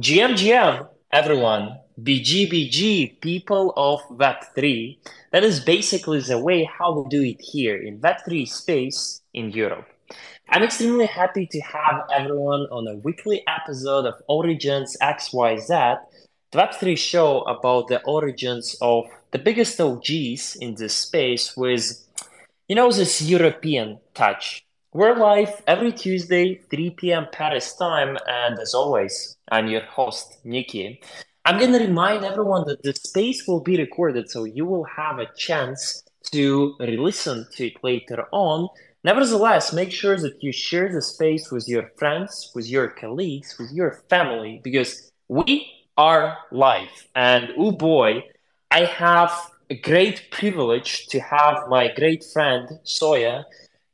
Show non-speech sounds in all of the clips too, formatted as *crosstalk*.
GM, GM, everyone. BG, people of Web3. That is basically the way how we do it here in Web3 space in Europe. I'm extremely happy to have everyone on a weekly episode of OriGens XYZ, the Web3 show about the origins of the biggest OGs in this space with, you know, this European touch. We're live every Tuesday, 3 p.m. Paris time, and as always, I'm your host, Nikki. I'm going to remind everyone that the space will be recorded, so you will have a chance to re listen to it later on. Nevertheless, make sure that you share the space with your friends, with your colleagues, with your family, because we are live. And oh boy, I have a great privilege to have my great friend, Soya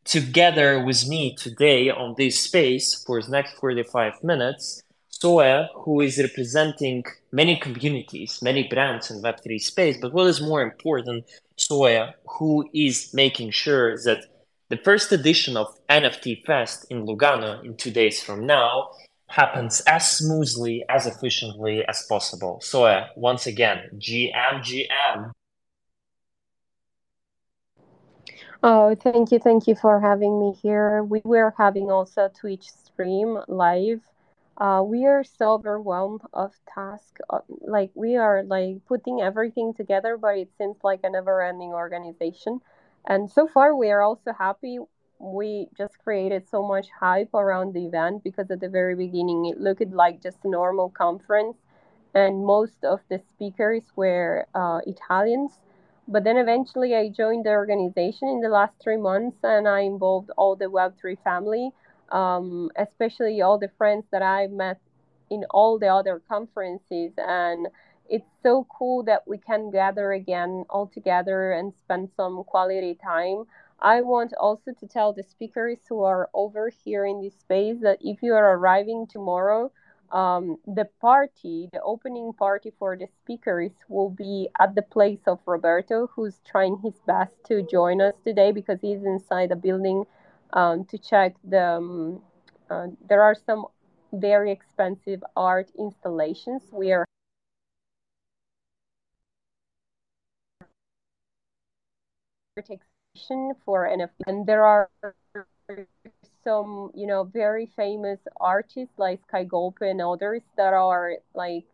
together with me today on this space for the next 45 minutes, Soya, who is representing many communities, many brands in Web3 space, but what is more important, Soya, who is making sure that the first edition of NFT Fest in Lugano in two days from now happens as smoothly, as efficiently as possible. Soya, once again, GM, GM. Oh, thank you, thank you for having me here. We were having also a Twitch stream live. Uh, we are so overwhelmed of task. Uh, like we are like putting everything together, but it seems like a never-ending organization. And so far, we are also happy. We just created so much hype around the event because at the very beginning it looked like just a normal conference, and most of the speakers were uh, Italians but then eventually I joined the organization in the last three months and I involved all the Web3 family, um, especially all the friends that I met in all the other conferences. And it's so cool that we can gather again all together and spend some quality time. I want also to tell the speakers who are over here in this space that if you are arriving tomorrow, um, the party, the opening party for the speakers will be at the place of Roberto, who's trying his best to join us today because he's inside the building um, to check the. Um, uh, there are some very expensive art installations. We are for NFT, and there are some, you know, very famous artists like Skygolpe and others that are like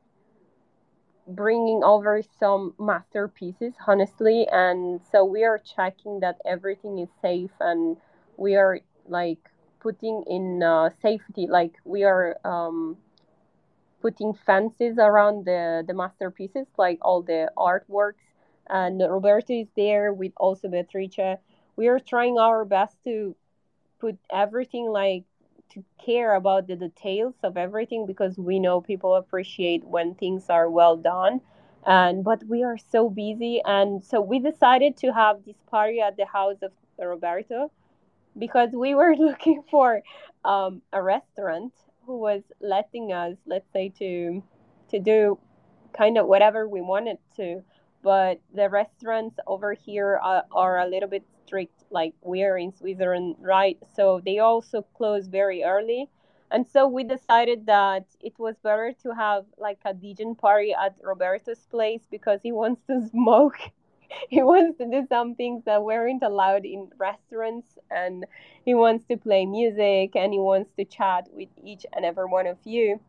bringing over some masterpieces, honestly. And so we are checking that everything is safe and we are like putting in uh, safety, like we are um, putting fences around the, the masterpieces, like all the artworks. And Roberto is there with also Beatrice. We are trying our best to put everything like to care about the details of everything because we know people appreciate when things are well done. And but we are so busy. And so we decided to have this party at the house of roberto because we were *laughs* looking for um, a restaurant who was letting us let's say to to do kind of whatever we wanted to but the restaurants over here are, are a little bit strict like we're in switzerland right? So they also close very early. And so we decided that it was better to have like a DJ party at roberto's place because he wants to *laughs* smoke. He wants to do some things that weren't allowed in restaurants and he wants to play music and he wants to chat with each and every one of you.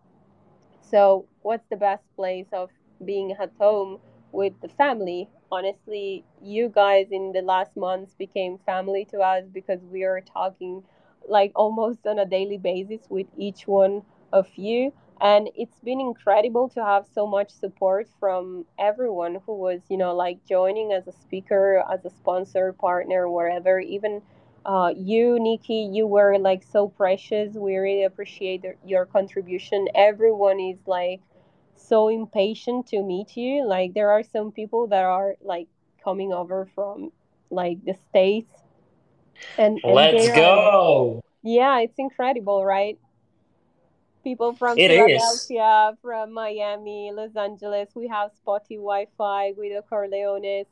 So what's the best place of being at home with the family. Honestly, you guys in the last months became family to us because we are talking like almost on a daily basis with each one of you. And it's been incredible to have so much support from everyone who was, you know, like joining as a speaker, as a sponsor, partner, wherever. Even uh, you, Nikki, you were like so precious. We really appreciate your contribution. Everyone is like so impatient to meet you. Like there are some people that are like coming over from like the states and, and let's go. yeah, it's incredible, right? People from it Philadelphia, is. from Miami, Los Angeles. We have Spottie WiFi, Guido Corleones,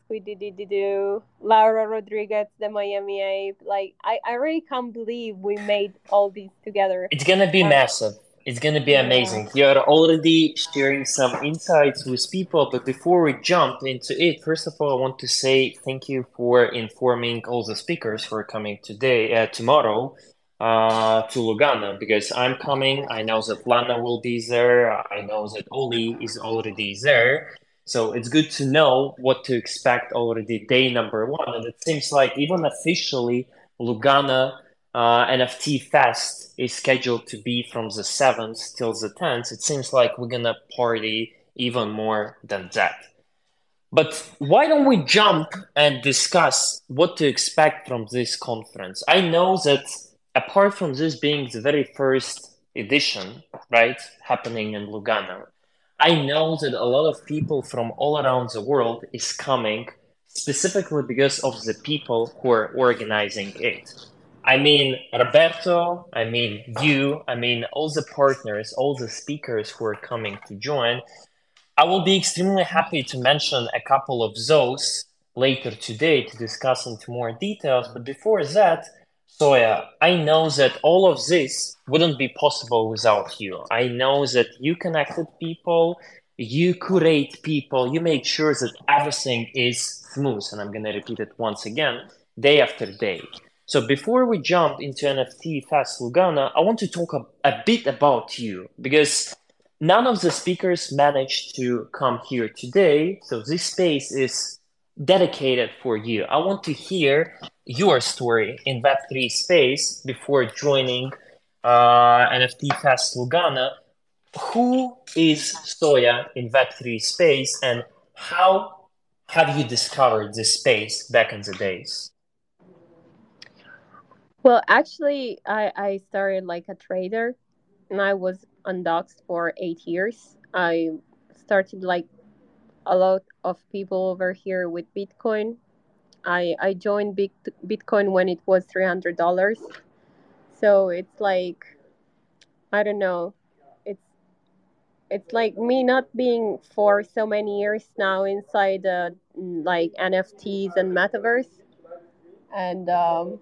do Laura Rodriguez, the Miami Ape. Like I, I really can't believe we made all these together. It's gonna be um, massive It's going to be amazing. You're already sharing some insights with people, but before we jump into it, first of all, I want to say thank you for informing all the speakers who are coming today, uh, tomorrow, uh, to Lugano because I'm coming. I know that Lana will be there. I know that Oli is already there. So it's good to know what to expect already day number one. And it seems like even officially, Lugano uh, NFT Fest is scheduled to be from the 7th till the 10th. It seems like we're gonna party even more than that. But why don't we jump and discuss what to expect from this conference? I know that apart from this being the very first edition, right, happening in Lugano, I know that a lot of people from all around the world is coming specifically because of the people who are organizing it. I mean, Roberto, I mean, you, I mean, all the partners, all the speakers who are coming to join. I will be extremely happy to mention a couple of those later today to discuss into more details. But before that, Soya, I know that all of this wouldn't be possible without you. I know that you connected people, you curate people, you make sure that everything is smooth. And I'm going to repeat it once again, day after day. So before we jump into NFT Fest Lugano, I want to talk a, a bit about you because none of the speakers managed to come here today. So this space is dedicated for you. I want to hear your story in Web3 space before joining uh, NFT Fest Lugano. Who is Soya in Web3 space and how have you discovered this space back in the days? Well, actually, I, I started like a trader and I was undoxed for eight years. I started like a lot of people over here with Bitcoin. I, I joined Bitcoin when it was $300. So it's like, I don't know. It's it's like me not being for so many years now inside uh, like NFTs and metaverse. And um,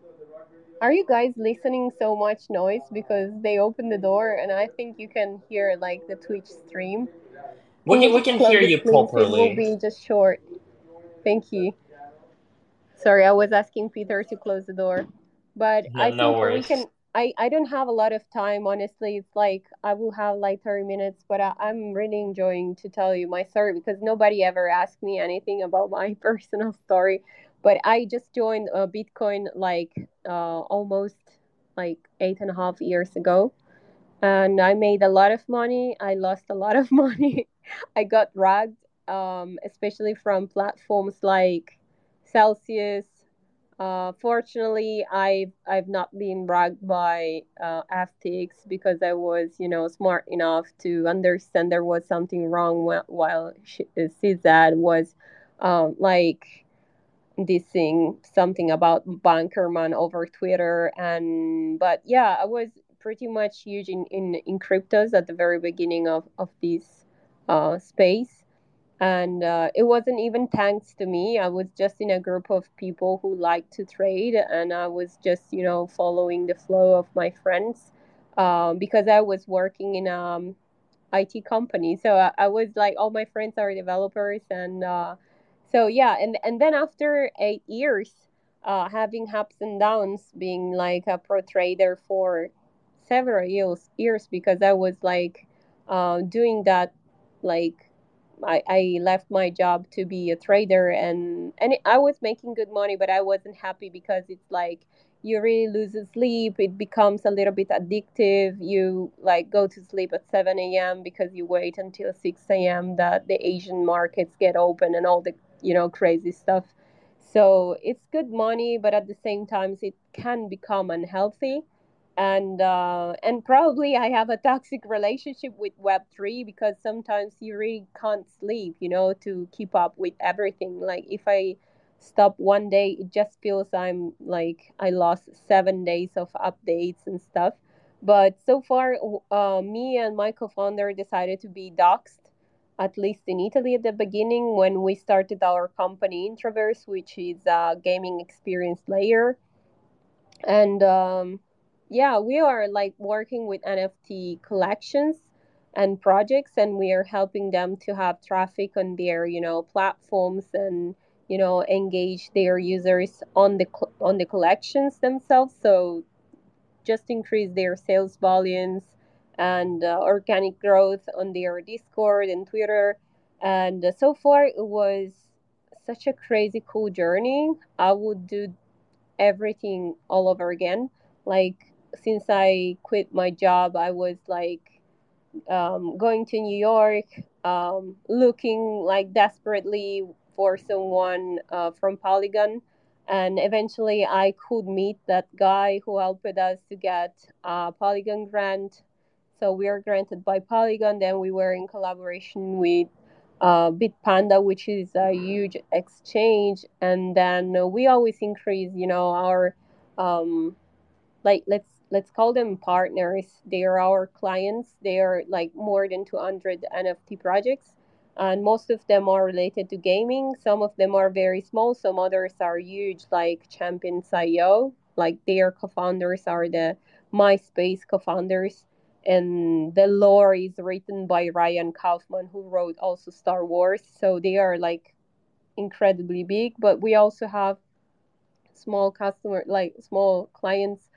are you guys listening so much noise because they opened the door and I think you can hear like the Twitch stream? We can, we can hear you properly. It will be just short. Thank you. Sorry, I was asking Peter to close the door, but no, I think no we can. I, I don't have a lot of time, honestly. It's like I will have like 30 minutes, but I, I'm really enjoying to tell you my story because nobody ever asked me anything about my *laughs* personal story but I just joined uh, Bitcoin like uh, almost like eight and a half years ago, and I made a lot of money. I lost a lot of *laughs* money. I got ragged, um, especially from platforms like Celsius. Uh, fortunately, I've I've not been ragged by uh, FTX because I was, you know, smart enough to understand there was something wrong while, while CZ was um, like dissing something about Bankman over Twitter. And but yeah, I was pretty much huge in, in, in cryptos at the very beginning of, of this uh, space. And uh, it wasn't even thanks to me. I was just in a group of people who like to trade, and I was just, you know, following the flow of my friends um, because I was working in um, IT company. So I, I, was like, all my friends are developers, and uh, so yeah and and then after eight years uh, having ups and downs being like a pro trader for several years years because i was like uh, doing that like I, I left my job to be a trader and and i was making good money but i wasn't happy because it's like you really lose sleep it becomes a little bit addictive you like go to sleep at 7 a.m because you wait until 6 a.m that the asian markets get open and all the you know crazy stuff so it's good money but at the same time it can become unhealthy and uh, and probably I have a toxic relationship with Web three because sometimes you really can't sleep, you know, to keep up with everything. Like if I stop one day, it just feels I'm like I lost seven days of updates and stuff. But so far, uh, me and my co-founder decided to be doxxed at least in Italy at the beginning when we started our company Introverse, which is a gaming experience layer. And um, yeah, we are like working with NFT collections and projects, and we are helping them to have traffic on their, you know, platforms and you know engage their users on the on the collections themselves. So just increase their sales volumes and uh, organic growth on their Discord and Twitter. And uh, so far, it was such a crazy cool journey. I would do everything all over again. Like since I quit my job, I was like um, going to New York, um, looking like desperately for someone uh, from Polygon. And eventually, I could meet that guy who helped us to get a Polygon grant. So we are granted by Polygon. Then we were in collaboration with uh, Bitpanda, which is a huge exchange, and then we always increase, you know, our um, like let's let's call them partners. They are our clients. They are like more than 200 NFT projects, and most of them are related to gaming. Some of them are very small. Some others are huge, like Champions.io. Like their co-founders are the MySpace co-founders and the lore is written by Ryan Kaufman, who wrote also Star Wars. So they are like incredibly big, but we also have small customer, like small clients.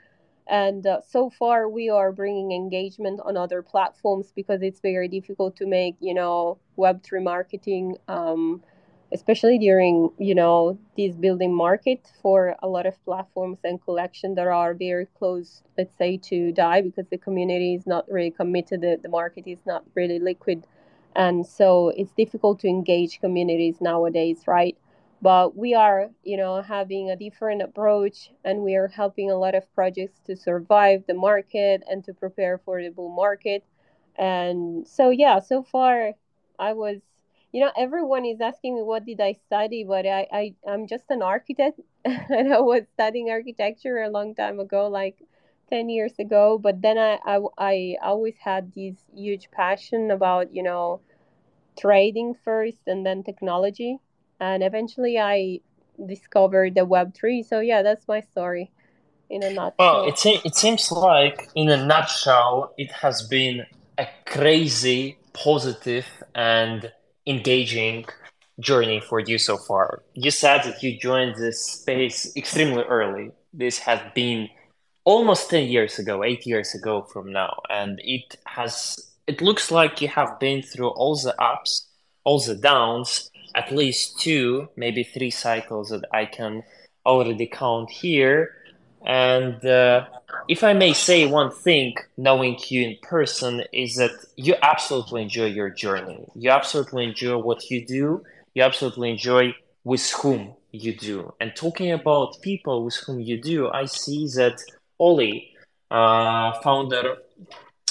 And uh, so far, we are bringing engagement on other platforms because it's very difficult to make, you know, Web3 marketing um, especially during you know this building market for a lot of platforms and collections that are very close let's say to die because the community is not really committed the, the market is not really liquid. And so it's difficult to engage communities nowadays right? But we are you know having a different approach and we are helping a lot of projects to survive the market and to prepare for the bull market. And so yeah so far i was you know everyone is asking me what did i study? But i, I i'm just an architect. *laughs* And i was studying architecture a long time ago like 10 years ago. But then I, I i always had this huge passion about you know trading first and then technology. And eventually i discovered the web3 so yeah that's my story in a nutshell. Well it, it seems like in a nutshell it has been a crazy positive and engaging journey for you so far. You said that you joined this space extremely early. This has been almost 10 years ago, eight years ago from now. And it has, it looks like you have been through all the ups, all the downs, at least two, maybe three cycles that I can already count here. And uh, if I may say one thing, knowing you in person, is that you absolutely enjoy your journey. You absolutely enjoy what you do. You absolutely enjoy with whom you do. And talking about people with whom you do, I see that Oli, uh, founder,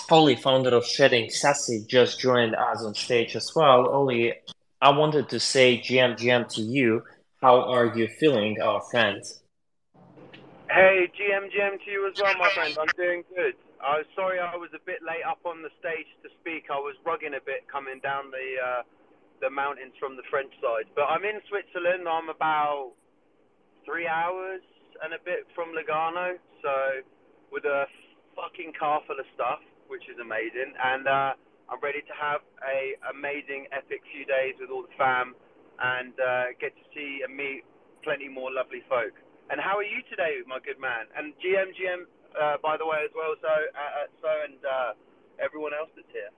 Oli, founder of Shedding Sassy, just joined us on stage as well. Oli, I wanted to say GM GM to you. How are you feeling, our friends? Hey, GM, GM to you as well, my friend. I'm doing good. I was sorry I was a bit late up on the stage to speak. I was rugging a bit coming down the uh, the mountains from the French side. But I'm in Switzerland. I'm about three hours and a bit from Lugano. So with a fucking car full of stuff, which is amazing. And uh, I'm ready to have a amazing, epic few days with all the fam and uh, get to see and meet plenty more lovely folk. And how are you today, my good man? And GM, GM, uh, by the way, as well. So, uh, uh, so, and uh, everyone else that's here.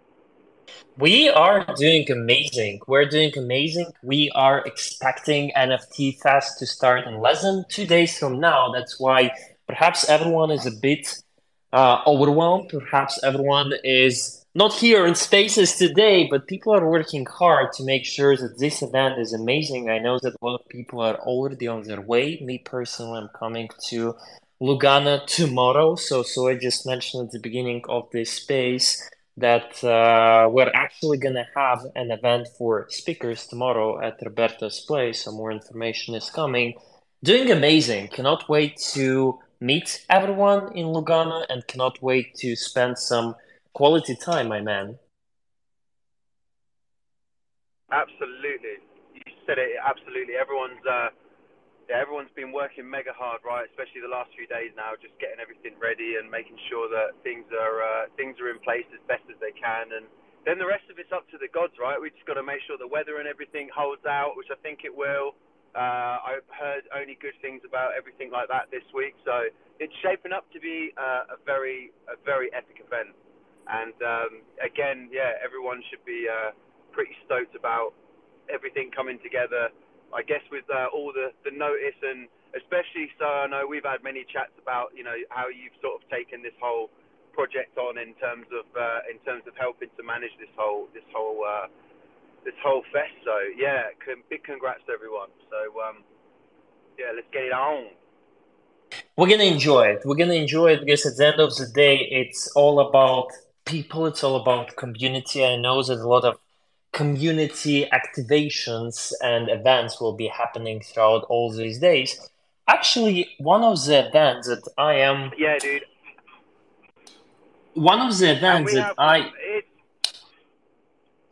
We are doing amazing. We're doing amazing. We are expecting NFT Fest to start in less than two days from now. That's why perhaps everyone is a bit uh, overwhelmed. Perhaps everyone is not here in spaces today, but people are working hard to make sure that this event is amazing. I know that a lot of people are already on their way. Me personally, I'm coming to Lugano tomorrow. So, so I just mentioned at the beginning of this space that uh, we're actually gonna have an event for speakers tomorrow at Roberto's place. So more information is coming. Doing amazing. Cannot wait to meet everyone in Lugano and cannot wait to spend some quality time, my man. Absolutely, you said it. Absolutely, everyone's uh, yeah, everyone's been working mega hard, right? Especially the last few days now, just getting everything ready and making sure that things are uh, things are in place as best as they can. And then the rest of it's up to the gods, right? We just got to make sure the weather and everything holds out, which I think it will. Uh, I've heard only good things about everything like that this week, so it's shaping up to be uh, a very a very epic event. And um, again, yeah, everyone should be uh, pretty stoked about everything coming together I guess with uh, all the, the notice and especially so I know we've had many chats about you know how you've sort of taken this whole project on in terms of uh, in terms of helping to manage this whole this whole uh, this whole fest. So yeah, big congrats to everyone. So um, yeah, let's get it on. We're gonna enjoy it. We're gonna enjoy it because at the end of the day, it's all about people. It's all about community. I know there's a lot of community activations and events will be happening throughout all these days. Actually, one of the events that I am yeah, dude. One of the events that I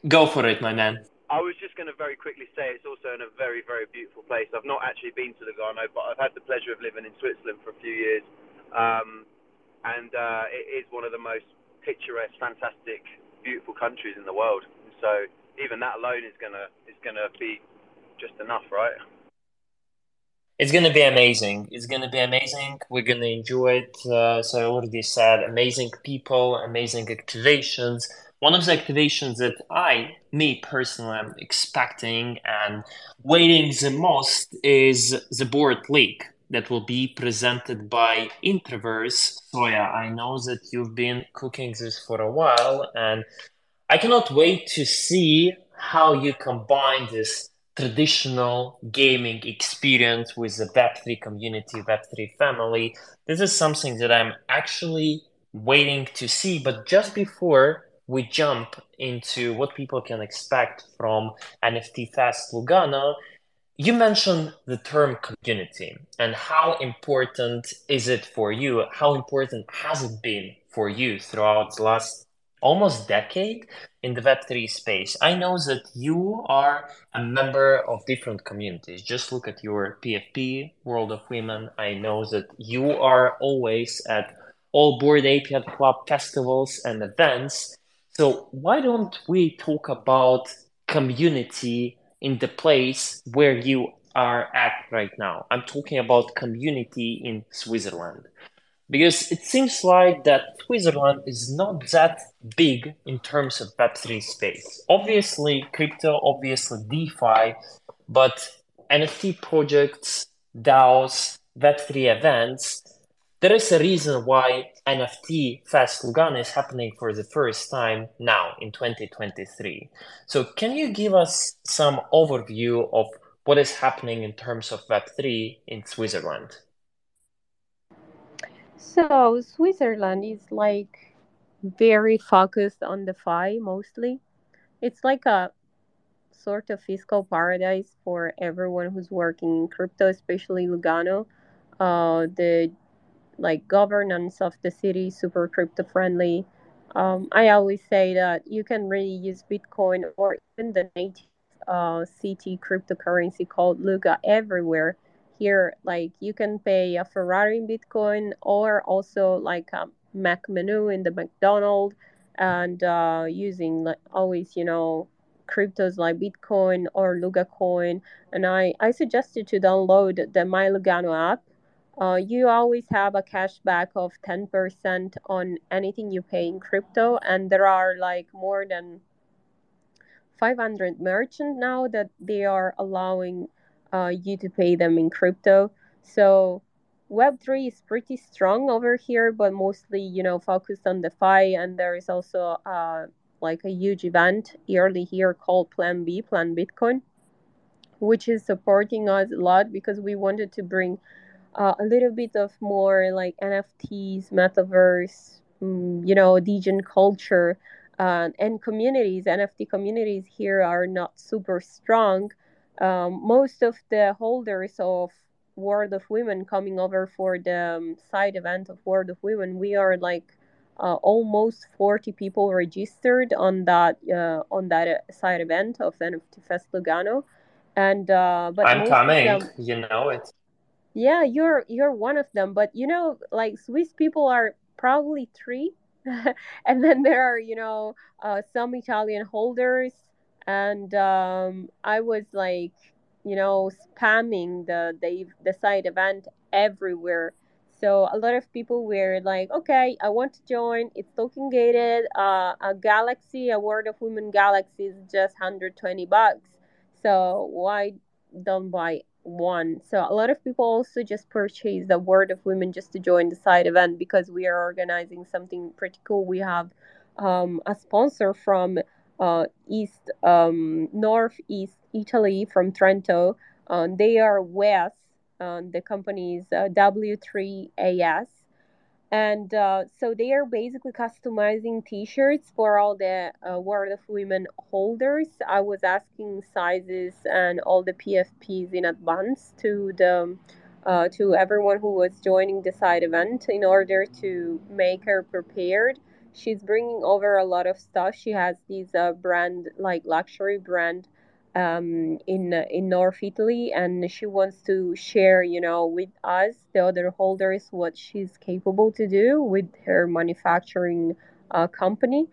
go for it, my man. I was just going to very quickly say it's also in a very, very beautiful place. I've not actually been to Lugano, but I've had the pleasure of living in Switzerland for a few years, um, and uh, it is one of the most picturesque, fantastic, beautiful countries in the world. So even that alone is gonna is gonna be just enough, right? It's gonna be amazing. It's gonna be amazing. We're gonna enjoy it. Uh, so I already said, amazing people, amazing activations. One of the activations that I, me personally, am expecting and waiting the most is the board league that will be presented by Introverse. Soya, I know that you've been cooking this for a while, and I cannot wait to see how you combine this traditional gaming experience with the Web3 community, Web3 family. This is something that I'm actually waiting to see. But just before we jump into what people can expect from NFT Fest Lugano, you mentioned the term community and how important is it for you? How important has it been for you throughout the last almost decade in the Web3 space. I know that you are a member of different communities. Just look at your PFP, World of Women. I know that you are always at all Bored Ape Club festivals and events. So why don't we talk about community in the place where you are at right now? I'm talking about community in Switzerland because it seems like that Switzerland is not that big in terms of Web3 space. Obviously, crypto, obviously DeFi, but NFT projects, DAOs, Web3 events, there is a reason why NFT Fest Lugano is happening for the first time now in 2023. So, can you give us some overview of what is happening in terms of Web3 in Switzerland? So Switzerland is like very focused on the DeFi mostly. It's like a sort of fiscal paradise for everyone who's working in crypto, especially Lugano. Uh, the like governance of the city super crypto friendly. Um, I always say that you can really use Bitcoin or even the native uh, city cryptocurrency called Luga everywhere. Here like you can pay a ferrari in bitcoin or also like a mac menu in the mcdonald's and uh, using like always you know cryptos like bitcoin or luga coin. And i i suggested to download the my lugano app uh, you always have a cashback of 10% on anything you pay in crypto and there are like more than 500 merchants now that they are allowing uh, you to pay them in crypto. So Web3 is pretty strong over here, but mostly, you know, focused on DeFi. And there is also uh, like a huge event yearly here called Plan B, Plan Bitcoin, which is supporting us a lot because we wanted to bring uh, a little bit of more like NFTs, metaverse, um, you know, Degen culture. Uh, and communities, NFT communities here are not super strong um, most of the holders of World of Women coming over for the um, side event of World of Women, we are like uh, almost 40 people registered on that uh, on that uh, side event of NFT Fest Lugano. And uh, but I'm coming, them, you know it. Yeah, you're you're one of them, but you know, like Swiss people are probably three, *laughs* and then there are you know uh, some Italian holders, and um, I was like, you know, spamming the the the side event everywhere. So a lot of people were like, okay, I want to join. It's token gated. Uh, a Galaxy, a World of Women Galaxy is just 120 bucks. So why don't buy one. So a lot of people also just purchase the World of Women just to join the side event because we are organizing something pretty cool. We have um, a sponsor from uh, East um, Northeast Italy from Trento. Um, they are WES. Um, the company is uh, W3AS and uh, so they are basically customizing t-shirts for all the uh, world of women holders. I was asking sizes and all the pfps in advance to the uh, to everyone who was joining the side event in order to make her prepared. She's bringing over a lot of stuff. She has these uh, brand like luxury brand um, in in North Italy, and she wants to share, you know, with us the other holders what she's capable to do with her manufacturing uh, company,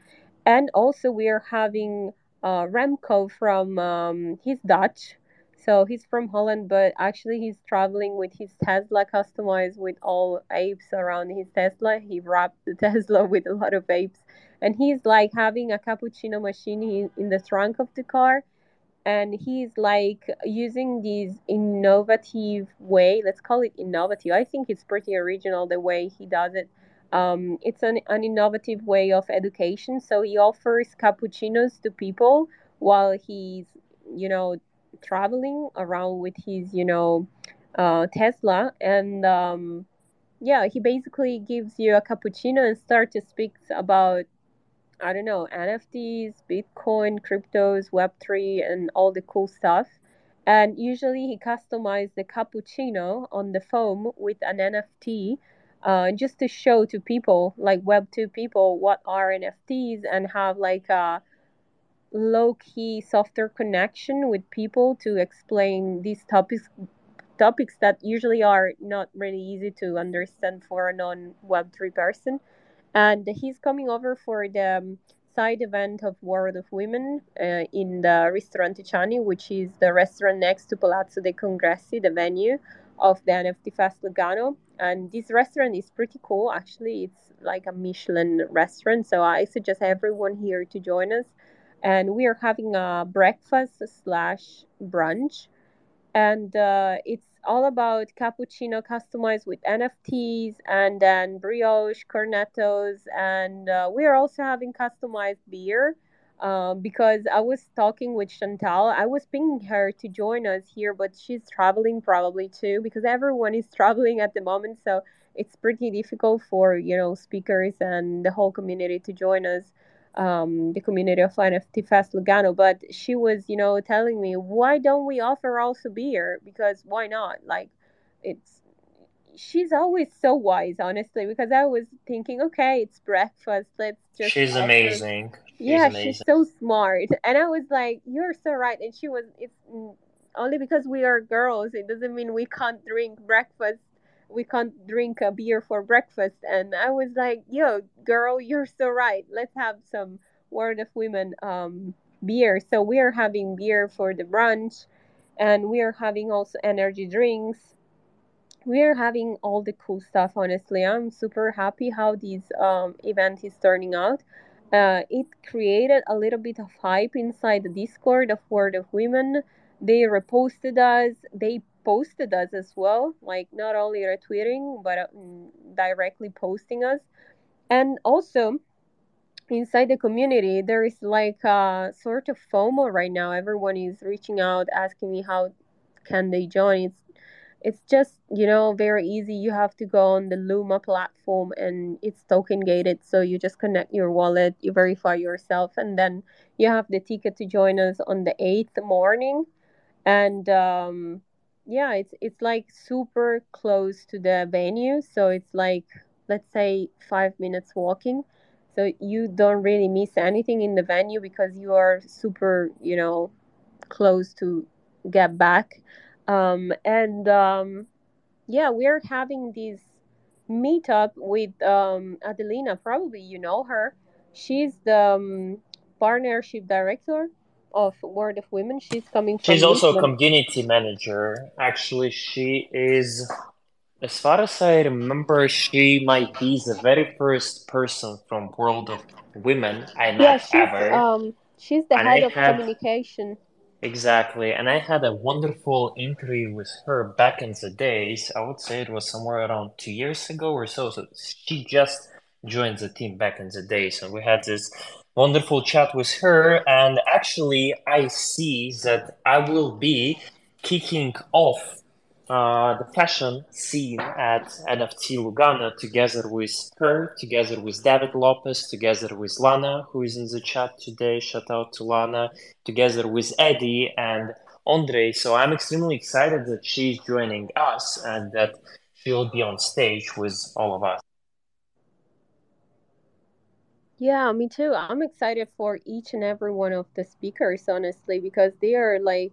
and also we are having uh, Remco from um, he's Dutch, so he's from Holland, but actually he's traveling with his Tesla customized with all apes around his Tesla. He wrapped the *laughs* Tesla with a lot of apes, and he's like having a cappuccino machine in the trunk of the car and he's like using this innovative way let's call it innovative i think it's pretty original the way he does it. Um, it's an, an innovative way of education. So he offers cappuccinos to people while he's you know traveling around with his you know uh, tesla. And um, yeah he basically gives you a cappuccino and start to speak about I don't know, NFTs, Bitcoin, cryptos, Web3, and all the cool stuff. And usually he customized the cappuccino on the foam with an NFT uh, just to show to people, like Web2 people, what are NFTs and have like a low key, softer connection with people to explain these topics topics that usually are not really easy to understand for a non Web3 person and he's coming over for the um, side event of World of Women uh, in the Ristorante Ciani, which is the restaurant next to Palazzo dei Congressi, the venue of the NFT Fest Lugano. And this restaurant is pretty cool. Actually, it's like a Michelin restaurant, so I suggest everyone here to join us. And we are having a breakfast slash brunch, and uh, it's all about cappuccino customized with NFTs and then brioche, cornettos, and uh, we are also having customized beer. Um, because I was talking with Chantal, I was pinging her to join us here, but she's traveling probably too because everyone is *laughs* traveling at the moment. So it's pretty difficult for you know speakers and the whole community to join us um, the community of NFT Fest Lugano, but she was, you know, telling me, why don't we offer also beer? Because why not? Like, it's she's always so wise, honestly. Because I was thinking, okay, it's breakfast. Let's just. She's offer... amazing. She's yeah, amazing. she's so smart, and I was like, you're so right. And she was. It's only because we are girls. It doesn't mean we can't drink breakfast we can't drink a beer for breakfast. And I was like, yo, girl, you're so right. Let's have some World of Women um, beer. So we are having beer for the brunch and we are having also energy drinks. We are having all the cool stuff, honestly. I'm super happy how this um, event is turning out. Uh, it created a little bit of hype inside the Discord of World of Women. They reposted us, they posted us as well, like not only retweeting but uh, directly posting us. And also inside the community, there is like a sort of FOMO right now. Everyone is reaching out, asking me how can they join. It's it's just you know very easy. You have to go on the Luma platform and it's token gated, so you just connect your wallet, you verify yourself, and then you have the ticket to join us on the eighth morning. And um, yeah it's it's like super close to the venue so it's like let's say five minutes walking so you don't really miss anything in the venue because you are super you know close to get back um, and um, yeah, we're having this meetup with um, Adelina. Probably you know her. She's the um, partnership director of World of Women. She's coming from. She's also a community manager. Actually, she is, as far as I remember, she might be the very first person from World of Women I Yeah, met she's ever. um she's the And head I of communication. exactly, and I had a wonderful interview with her back in the days. I would say it was somewhere around two years ago or so. So she just joined the team back in the days, and we had this wonderful chat with her. And actually, I see that I will be kicking off uh, the fashion scene at NFT Lugano together with her, together with David Lopez, together with Lana, who is in the chat today. Shout out to Lana, together with Eddie and Andre. So I'm extremely excited that she's joining us and that she'll be on stage with all of us. Yeah, me too. I'm excited for each and every one of the speakers, honestly, because they are like,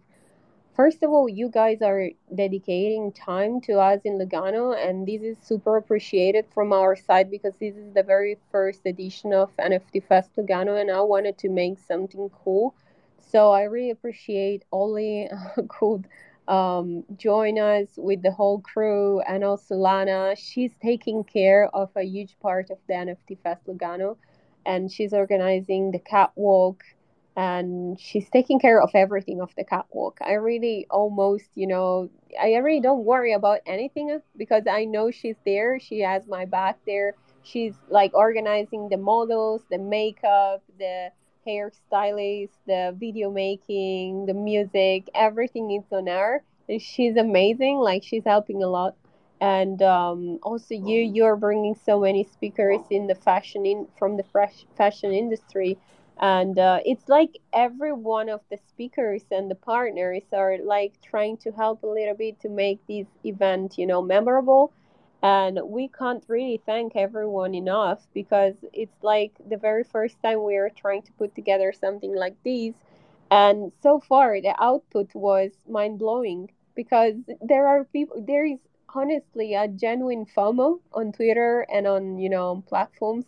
first of all, you guys are dedicating time to us in Lugano, and this is super appreciated from our side because this is the very first edition of NFT Fest Lugano, and I wanted to make something cool. So I really appreciate Oli *laughs* could um, join us with the whole crew, and also Lana. She's taking care of a huge part of the NFT Fest Lugano and she's organizing the catwalk and she's taking care of everything of the catwalk. I really almost, you know, I really don't worry about anything uh, because I know she's there. She has my back there. She's like organizing the models, the makeup, the hairstylist, the video making, the music, everything is on her. And she's amazing. Like she's helping a lot and um, also you you're bringing so many speakers in the fashion in from the fresh fashion industry. And uh, it's like every one of the speakers and the partners are like trying to help a little bit to make this event you know memorable. And we can't really thank everyone enough because it's like the very first time we are trying to put together something like this. And so far the output was mind blowing because there are people there is honestly a genuine FOMO on Twitter and on you know platforms.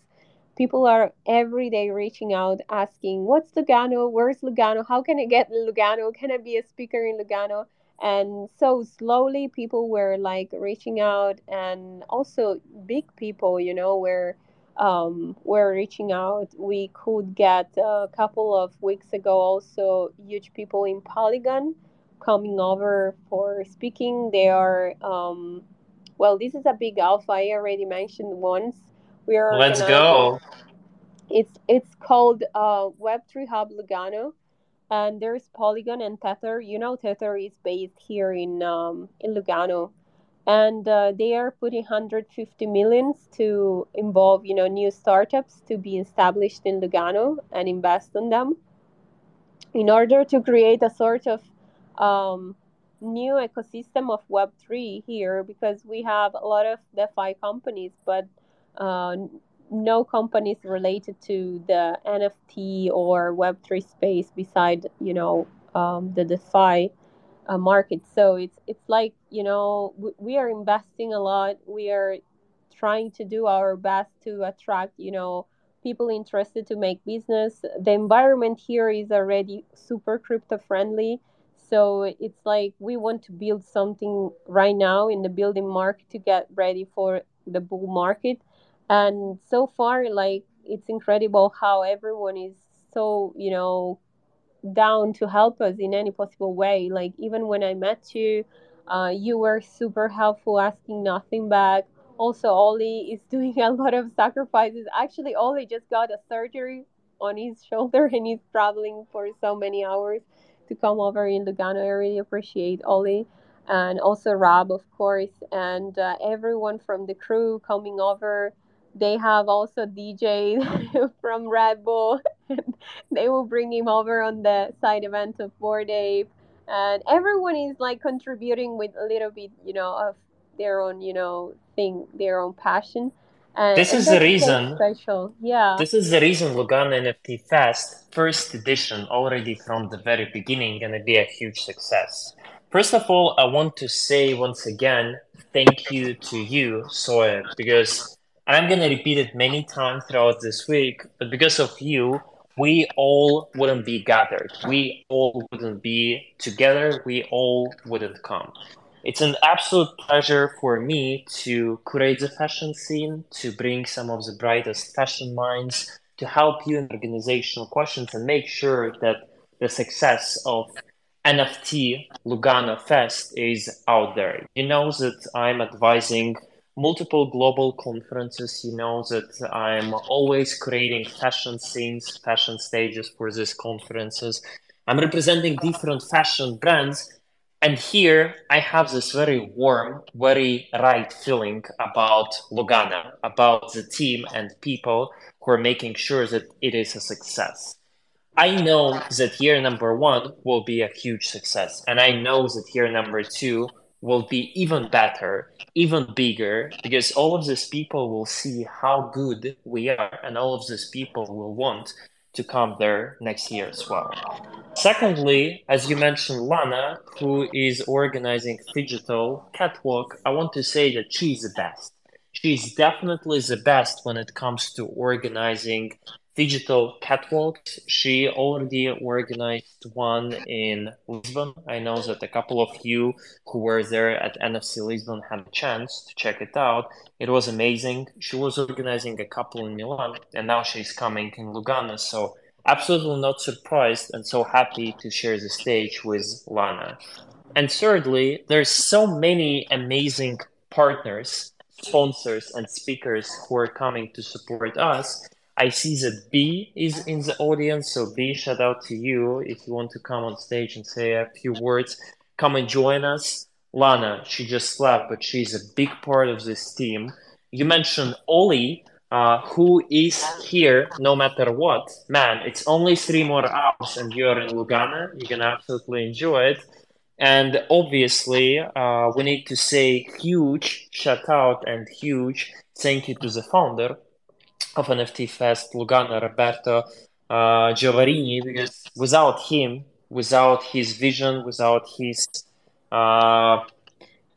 People are every day reaching out asking, "What's Lugano? Where's Lugano? How can I get Lugano? Can I be a speaker in Lugano?" And so slowly, people were like reaching out, and also big people, you know, were um, were reaching out. We could get a couple of weeks ago also huge people in Polygon coming over for speaking. They are, um, well, this is a big alpha. I already mentioned once. We are Let's go. It's it's called uh, Web3 Hub Lugano, and there's Polygon and Tether. You know, Tether is based here in um, in Lugano, and uh, they are putting 150 millions to involve you know new startups to be established in Lugano and invest in them in order to create a sort of um, new ecosystem of Web3 here because we have a lot of DeFi companies, but uh, no companies related to the NFT or Web3 space beside, you know, um, the DeFi uh, market. So it's it's like you know we, we are investing a lot. We are trying to do our best to attract you know people interested to make business. The environment here is already super crypto friendly. So it's like we want to build something right now in the building market to get ready for the bull market. And so far, like it's incredible how everyone is so, you know, down to help us in any possible way. Like even when I met you, uh, you were super helpful, asking nothing back. Also, Oli is *laughs* doing a lot of sacrifices. Actually, Oli just got a surgery on his shoulder and he's traveling for so many hours to come over in Lugano. I really appreciate Oli and also Rob, of course, and uh, everyone from the crew coming over. They have also DJ *laughs* from Red Bull. *laughs* they will bring him over on the side event of Bored Ape. And everyone is like contributing with a little bit, you know, of their own, you know, thing, their own passion. And, This is the reason. special. Yeah. This is the reason Lugano NFT Fest, first edition, already from the very beginning, gonna be a huge success. First of all, I want to say once again, thank you to you, Soya, because I'm going to repeat it many times throughout this week, but because of you, we all wouldn't be gathered. We all wouldn't be together. We all wouldn't come. It's an absolute pleasure for me to curate the fashion scene, to bring some of the brightest fashion minds, to help you in organizational questions and make sure that the success of NFT Lugano Fest is out there. You know that I'm advising multiple global conferences. You know that I'm always creating fashion scenes, fashion stages for these conferences. I'm representing different fashion brands and here I have this very warm, very right feeling about Lugano, about the team and people who are making sure that it is a success. I know that year number one will be a huge success, and I know that year number two will be even better, even bigger, because all of these people will see how good we are, and all of these people will want to come there next year as well. Secondly, as you mentioned, Lana, who is organizing digital catwalk, I want to say that she's the best. She's definitely the best when it comes to organizing digital catwalks. She already organized one in Lisbon. I know that a couple of you who were there at NFC Lisbon had a chance to check it out. It was amazing. She was organizing a couple in Milan, and now she's coming in Lugano. So absolutely not surprised and so happy to share the stage with Lana. And thirdly, there's so many amazing partners, sponsors, and speakers who are coming to support us I see that B is in the audience. So B, shout out to you if you want to come on stage and say a few words. Come and join us. Lana, she just left, but she's a big part of this team. You mentioned Oli, uh, who is here no matter what. Man, it's only three more hours and you're in Lugano. You can absolutely enjoy it. And obviously, uh, we need to say huge shout out and huge thank you to the founder, of NFT Fest, Lugano, Roberto uh, Gorini, because without him, without his vision, without his uh,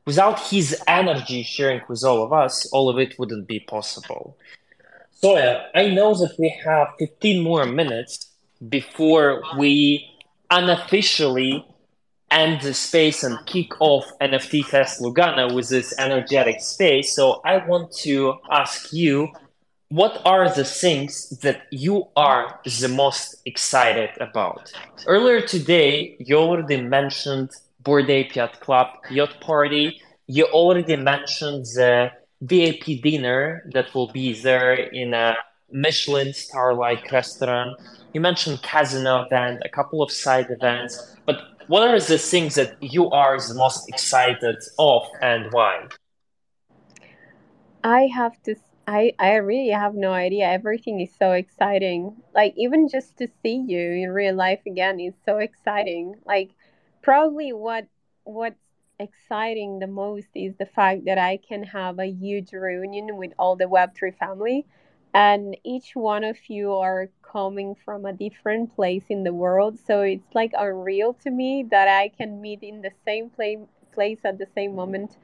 without his energy sharing with all of us, all of it wouldn't be possible. Soya, I know that we have 15 more minutes before we unofficially end the space and kick off NFT Fest Lugano with this energetic space. So I want to ask you what are the things that you are the most excited about? Earlier today, you already mentioned Bored Ape Yacht Club Yacht Party. You already mentioned the VIP dinner that will be there in a Michelin star-like restaurant. You mentioned casino event, a couple of side events, but what are the things that you are the most excited of and why? I have to I I really have no idea. Everything is so exciting. Like even just to see you in real life again is so exciting. Like probably what what's exciting the most is the fact that I can have a huge reunion with all the Web3 family and each one of you are coming from a different place in the world. So it's like unreal to me that I can meet in the same place place at the same moment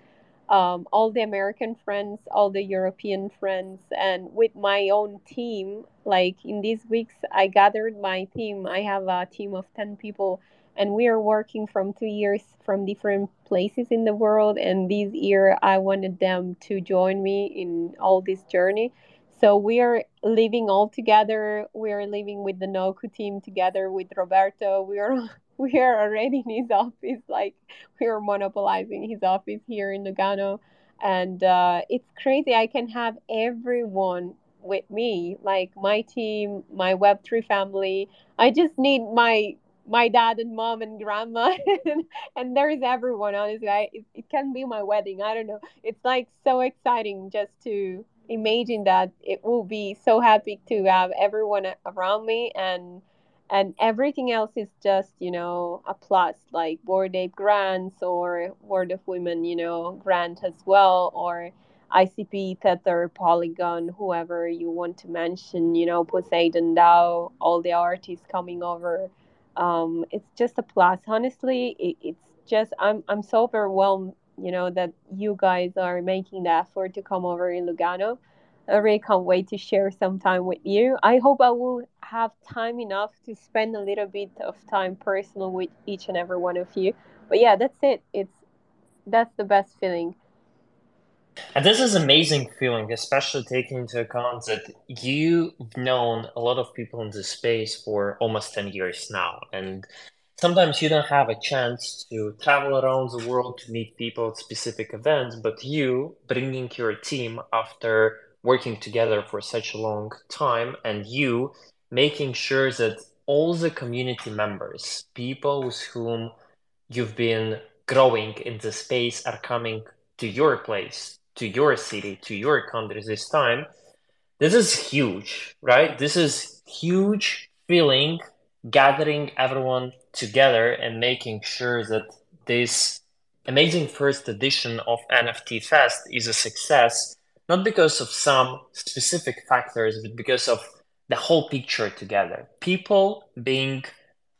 um, all the American friends, all the European friends, and with my own team. Like in these weeks, I gathered my team. I have a team of 10 people, and we are working from two years from different places in the world. And this year, I wanted them to join me in all this journey. So we are living all together. We are living with the Noku team together with Roberto. We are *laughs* we are already in his office like we are monopolizing his office here in Lugano and uh, it's crazy I can have everyone with me like my team my web3 family I just need my my dad and mom and grandma *laughs* and, and there's everyone honestly. I, it, it can be my wedding I don't know. It's like so exciting just to imagine that it will be so happy to have everyone around me and and everything else is just you know a plus like Bored Ape grants or world of women you know grant as well or icp tether polygon whoever you want to mention you know poseidon dao all the artists coming over um, it's just a plus honestly it, it's just I'm I'm so overwhelmed, you know, that you guys are making the effort to come over in Lugano. I really can't wait to share some time with you. I hope I will have time enough to spend a little bit of time personal with each and every one of you. But yeah, that's it. It's that's the best feeling. And this is amazing feeling, especially taking into account that you've known a lot of people in this space for almost 10 years now. And sometimes you don't have a chance to travel around the world to meet people at specific events, but you bringing your team after working together for such a long time and you making sure that all the community members, people with whom you've been growing in the space are coming to your place, to your city, to your country this time. This is huge, right? This is huge feeling gathering everyone together and making sure that this amazing first edition of NFT Fest is a success, not because of some specific factors, but because of the whole picture together. People being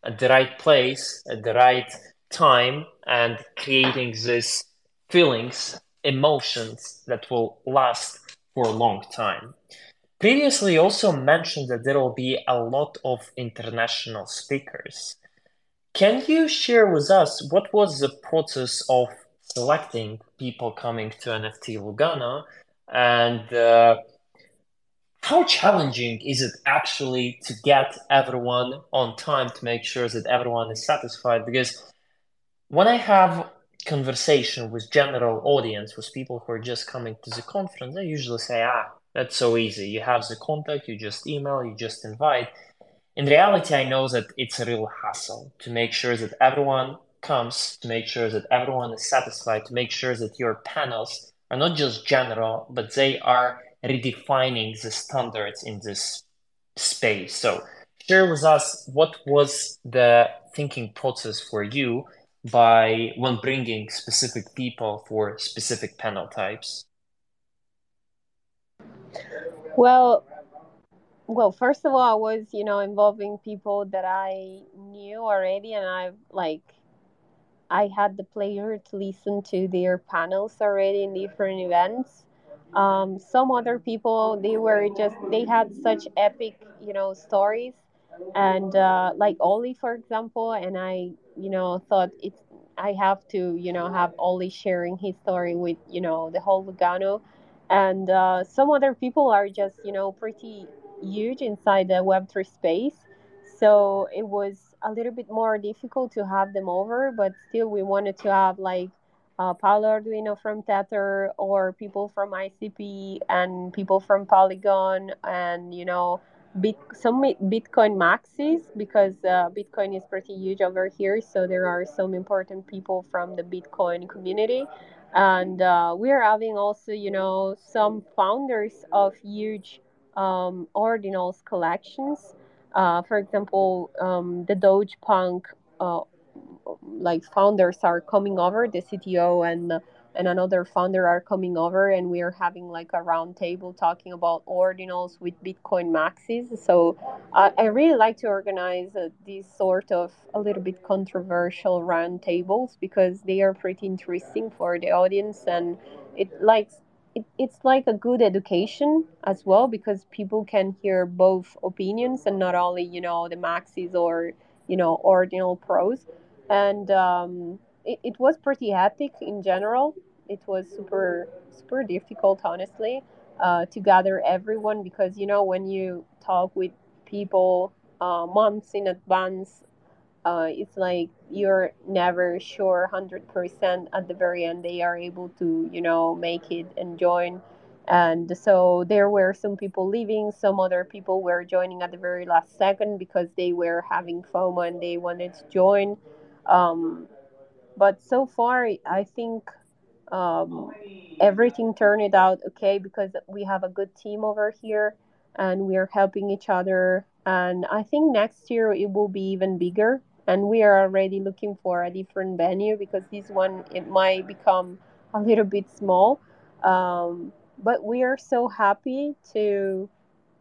at the right place at the right time and creating these feelings, emotions that will last for a long time. Previously, also mentioned that there will be a lot of international speakers. Can you share with us what was the process of selecting people coming to NFT Lugano and uh, how challenging is it actually to get everyone on time to make sure that everyone is satisfied? Because when I have conversation with general audience, with people who are just coming to the conference, I usually say, ah, that's so easy. You have the contact, you just email, you just invite. In reality, I know that it's a real hassle to make sure that everyone comes, to make sure that everyone is satisfied, to make sure that your panels are not just general, but they are redefining the standards in this space. So share with us what was the thinking process for you by when bringing specific people for specific panel types? Well, well, first of all, I was, you know, involving people that I knew already, and I've like, I had the pleasure to listen to their panels already in different events. Um, some other people, they were just, they had such epic, you know, stories and uh, like Oli, for example, and I, you know, thought it's I have to, you know, have Oli sharing his story with, you know, the whole Lugano, and uh, some other people are just, you know, pretty huge inside the Web three space, so it was a little bit more difficult to have them over, but still we wanted to have like uh, Paolo Ardoino from Tether or people from ICP and people from Polygon and you know Bit, some Bitcoin maxis because uh, Bitcoin is pretty huge over here. So there are some important people from the Bitcoin community, and uh, we are having also, you know, some founders of huge um, ordinals collections. Uh, for example, um, the Doge Punk, uh, like founders are coming over, the CTO and and another founder are coming over and we are having like a round table talking about ordinals with bitcoin maxis. So uh, i really like to organize uh, these sort of a little bit controversial round tables because they are pretty interesting for the audience and it likes it, it's like a good education as well because people can hear both opinions and not only you know the maxis or you know ordinal pros. And um, it, it was pretty hectic in general. It was super super difficult, honestly, uh, to gather everyone because you know when you talk with people uh, months in advance, uh, it's like you're never sure hundred percent at the very end they are able to you know make it and join. And so there were some people leaving, some other people were joining at the very last second because they were having FOMO and they wanted to join. Um, but so far i think um, everything turned out okay because we have a good team over here and we are helping each other. And i think next year it will be even bigger. And we are already looking for a different venue because this one it might become a little bit small. Um, but we are so happy to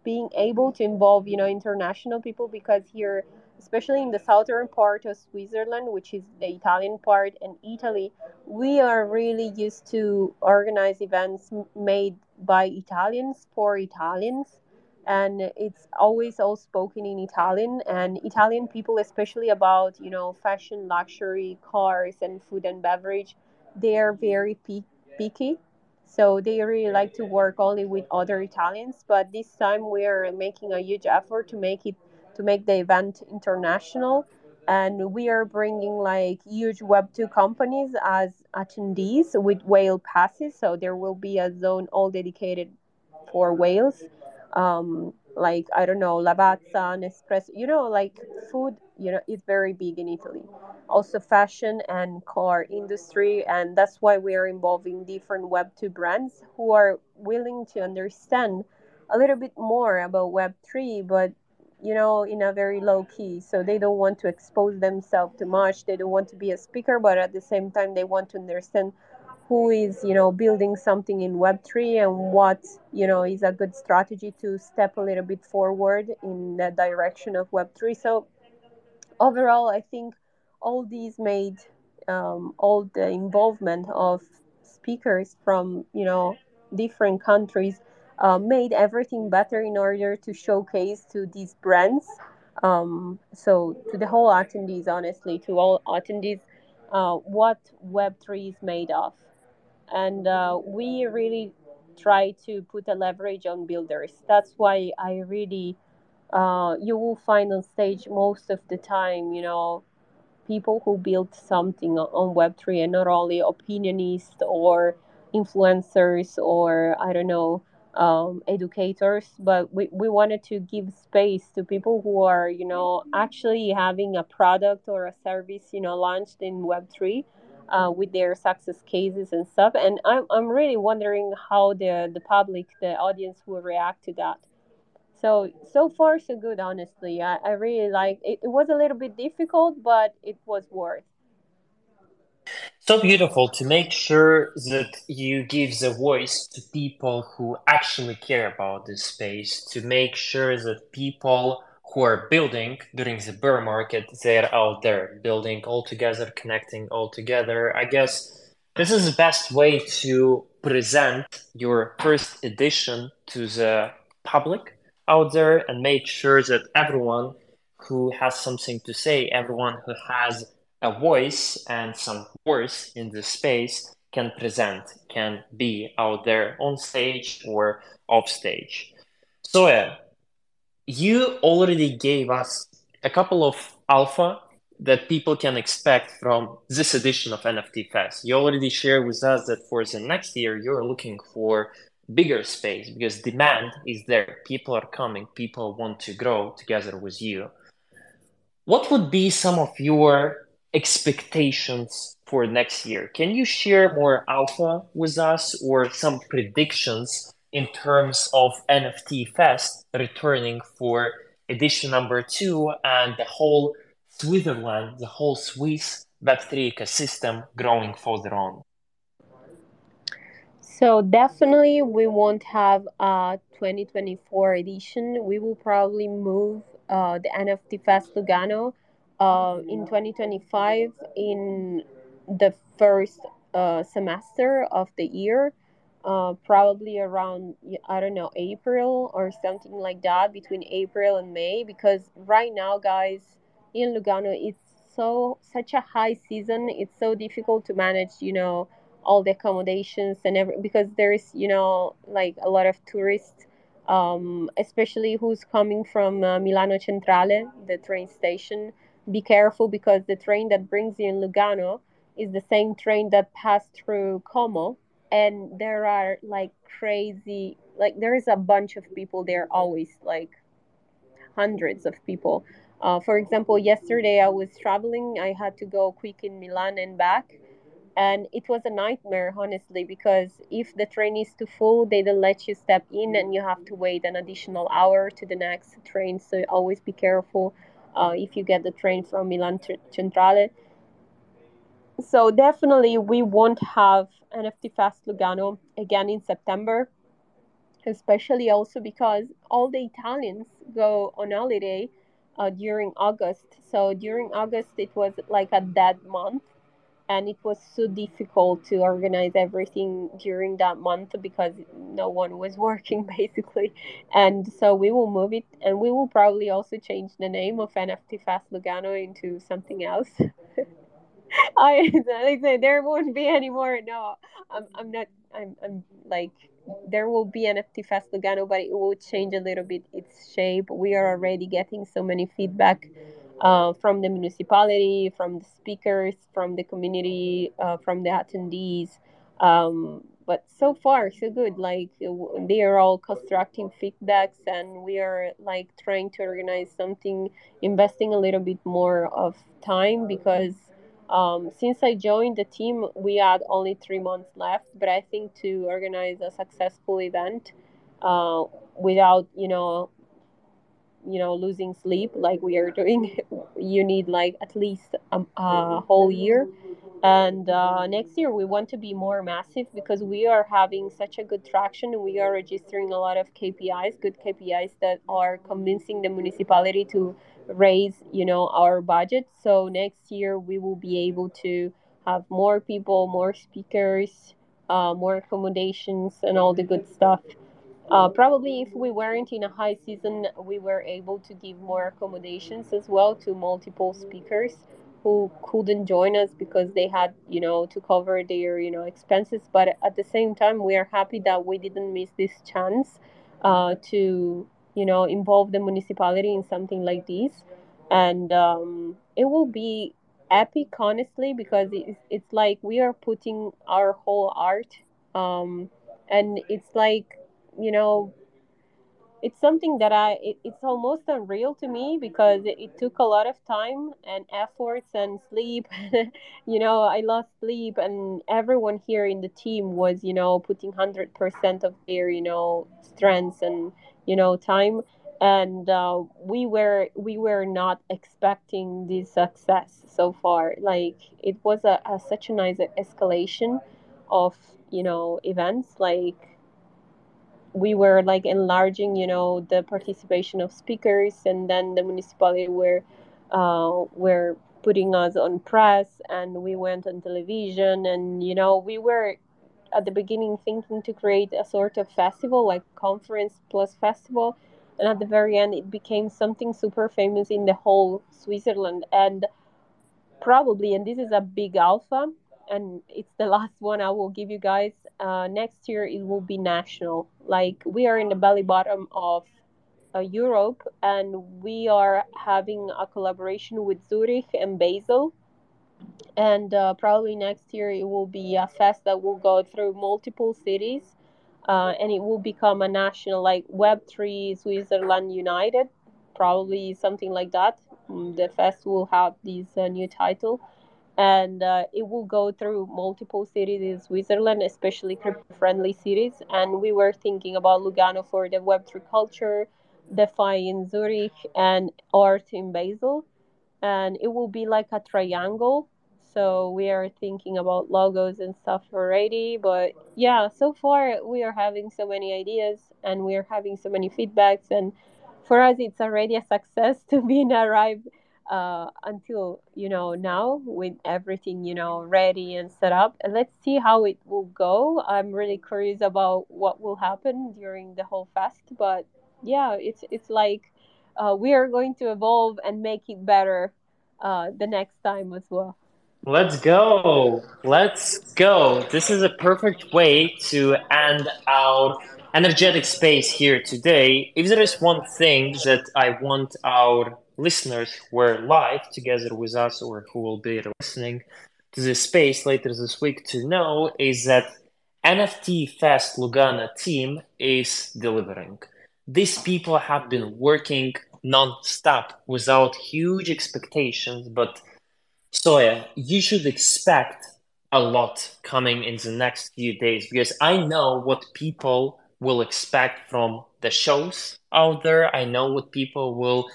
being able to involve you know international people because here especially in the southern part of Switzerland, which is the Italian part, and Italy, we are really used to organize events made by Italians for Italians. And it's always all spoken in Italian, and Italian people, especially about you know fashion, luxury, cars, and food and beverage, they are very picky so they really like to work only with other Italians. But this time we are making a huge effort to make it to make the event international, and we are bringing like huge Web2 companies as attendees with whale passes. So there will be a zone all dedicated for whales. Um, like I don't know, Lavazza, Nespresso, you know, like food, you know, is very big in Italy. Also fashion and car industry, and that's why we are involving different Web two brands who are willing to understand a little bit more about Web three, but you know, in a very low key. So they don't want to expose themselves too much. They don't want to be a speaker, but at the same time, they want to understand who is you know building something in web3 and what you know is a good strategy to step a little bit forward in the direction of web3 so overall i think all these made um, all the involvement of speakers from you know different countries uh, made everything better in order to showcase to these brands um, so to the whole attendees honestly to all attendees uh, what web3 is made of and uh, we really try to put a leverage on builders. That's why I really, uh, you will find on stage most of the time, you know, people who build something on Web3 and not only opinionists or influencers or I don't know, um, educators, but we, we wanted to give space to people who are, you know, actually having a product or a service, you know, launched in Web3 uh, with their success cases and stuff. And I'm, I'm really wondering how the, the public, the audience will react to that. So, so far, so good, honestly. I, I really like it. It was a little bit difficult, but it was worth. So beautiful to make sure that you give the voice to people who actually care about this space, to make sure that people who are building during the bear market, they're out there building all together, connecting all together. I guess this is the best way to present your first edition to the public out there and make sure that everyone who has something to say, everyone who has a voice and some worth in the space can present, can be out there on stage or off stage. So, yeah, you already gave us a couple of alpha that people can expect from this edition of NFT Fest. You already shared with us that for the next year, you're looking for bigger space because demand is there. People are coming, people want to grow together with you. What would be some of your expectations for next year? Can you share more alpha with us or some predictions in terms of NFT Fest returning for edition number two and the whole Switzerland, the whole Swiss Web3 ecosystem growing further on? So definitely we won't have a 2024 edition. We will probably move uh, the NFT Fest to Lugano uh, in 2025 in the first uh, semester of the year uh, probably around I don't know April or something like that between April and May because right now guys in Lugano it's so such a high season. It's so difficult to manage you know all the accommodations and every because there is you know like a lot of tourists um, especially who's coming from uh, Milano Centrale the train station be careful because the train that brings you in Lugano is the same train that passed through Como. And there are like crazy like there is a bunch of people there always like hundreds of people. Uh, for example yesterday i was traveling i had to go quick in milan and back. And it was a nightmare honestly because if the train is too full they don't let you step in and you have to wait an additional hour to the next train. So always be careful uh, if you get the train from milan centrale so definitely we won't have NFT Fest Lugano again in September, especially also because all the Italians go on holiday uh, during August. So during August, it was like a dead month, and it was so difficult to organize everything during that month because no one was *laughs* working basically. And so we will move it, and we will probably also change the name of NFT Fest Lugano into something else. *laughs* I *laughs* there won't be any more. No, I'm I'm not. I'm I'm like there will be NFT Fest Lugano, but it will change a little bit its shape. We are already getting so many feedback uh, from the municipality, from the speakers, from the community, uh, from the attendees. Um, but so far, so good. Like they are all constructing feedbacks, and we are like trying to organize something, investing a little bit more of time because um, since I joined the team, we had only three months left, but I think to organize a successful event uh, without, you know, you know, losing sleep like we are doing, *laughs* you need like at least a, a whole year. And uh, next year we want to be more massive because we are having such a good traction. And we are registering a lot of KPIs, good KPIs that are convincing the municipality to raise you know our budget so next year we will be able to have more people more speakers uh, more accommodations and all the good stuff uh, probably if we weren't in a high season we were able to give more accommodations as well to multiple speakers who couldn't join us because they had you know to cover their you know expenses. But at the same time we are happy that we didn't miss this chance uh, to you know involve the municipality in something like this. And um, it will be epic honestly because it's, it's like we are putting our whole art um, and it's like you know it's something that I it, it's almost unreal to me because it, it, took a lot of time and efforts and sleep. *laughs* you know, I lost sleep, and everyone here in the team was you know putting hundred percent of their you know strengths and you know time, and uh, we were we were not expecting this success so far. Like it was a, a such a nice escalation of you know events like we were like enlarging you know the participation of speakers and then the municipality were uh, were putting us on press and we went on television and you know we were at the beginning thinking to create a sort of festival like conference plus festival and at the very end it became something super famous in the whole switzerland and probably and this is a big alpha and it's the last one I will give you guys. Uh, next year it will be national. Like we are in the belly bottom of uh, Europe, and we are having a collaboration with Zurich and Basel. And uh, probably next year it will be a fest that will go through multiple cities, uh, and it will become a national like Web three Switzerland United, probably something like that. Mm, the fest will have this uh, new title and uh, it will go through multiple cities in Switzerland, especially crypto-friendly cities. And we were thinking about Lugano for the Web3 culture, DeFi in Zurich, and art in Basel. And it will be like a triangle. So we are thinking about logos and stuff already. But yeah, so far we are having so many ideas and we are having so many feedbacks. And for us, it's already a success *laughs* to be in a arrive uh, until you know now with everything you know ready and set up. And let's see how it will go. I'm really curious about what will happen during the whole fest but yeah it's it's like uh, we are going to evolve and make it better uh, the next time as well. Let's go. Let's go. This is a perfect way to end our energetic space here today. If there is one thing that i want our listeners who are live together with us or who will be listening to this space later this week to know is that NFT Fest Lugano team is delivering. These people have been working non-stop without huge expectations, but Soya, you should expect a lot coming in the next few days because I know what people will expect from the shows out there. I know what people will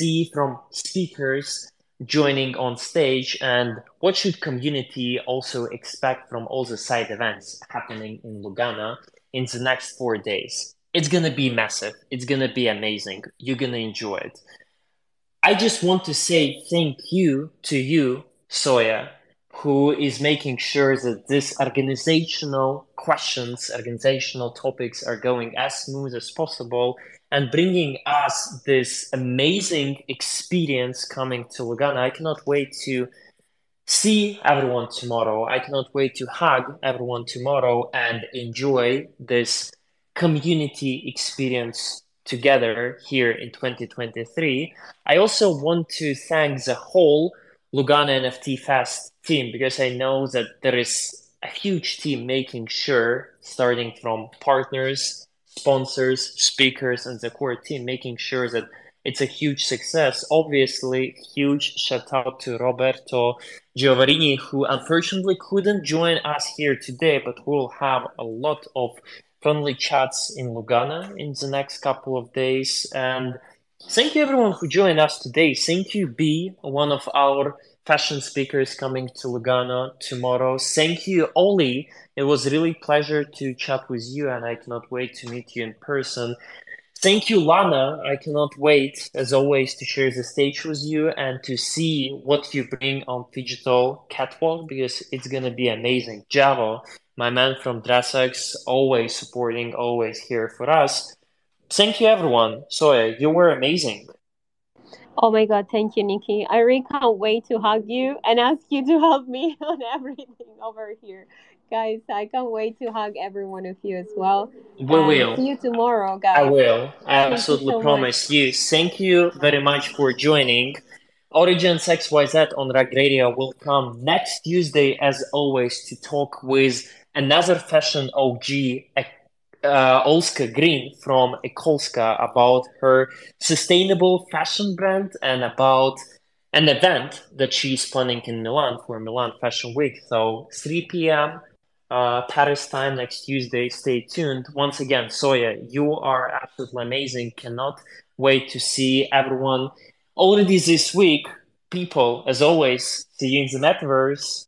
see from speakers joining on stage and what should community also expect from all the side events happening in Lugano in the next four days. It's gonna be massive. It's gonna be amazing. You're gonna enjoy it. I just want to say thank you to you, Soya, who is making sure that this organizational questions, organizational topics are going as smooth as possible and bringing us this amazing experience coming to Lugano. I cannot wait to see everyone tomorrow. I cannot wait to hug everyone tomorrow and enjoy this community experience together here in 2023. I also want to thank the whole Lugano NFT Fest team because I know that there is a huge team making sure, starting from partners, sponsors, speakers, and the core team, making sure that it's a huge success. Obviously, huge shout out to Roberto Gorini, who unfortunately couldn't join us here today, but we'll have a lot of friendly chats in Lugano in the next couple of days. And thank you everyone who joined us today. Thank you, B, one of our fashion speakers coming to Lugano tomorrow. Thank you, Oli. It was really pleasure to chat with you, and I cannot wait to meet you in person. Thank you, Lana. I cannot wait, as always, to share the stage with you and to see what you bring on Digital Catwalk because it's to be amazing. Javo, my man from DressX, always supporting, always here for us. Thank you, everyone. Soya, you were amazing. Oh my God, thank you, Nikki. I really can't wait to hug you and ask you to help me *laughs* on everything over here guys. I can't wait to hug every one of you as well. We will. See you tomorrow, guys. I will. I absolutely you so promise much. you. Thank you very much for joining. OriGens XYZ on Rug Radio will come next Tuesday, as always, to talk with another fashion OG, uh, Olska Green from Ekolska, about her sustainable fashion brand and about an event that she's planning in Milan for Milan Fashion Week. So 3 p.m uh, Paris time next Tuesday. Stay tuned. Once again, Soya, you are absolutely amazing. Cannot wait to see everyone already this week. People, as always, see you in the metaverse.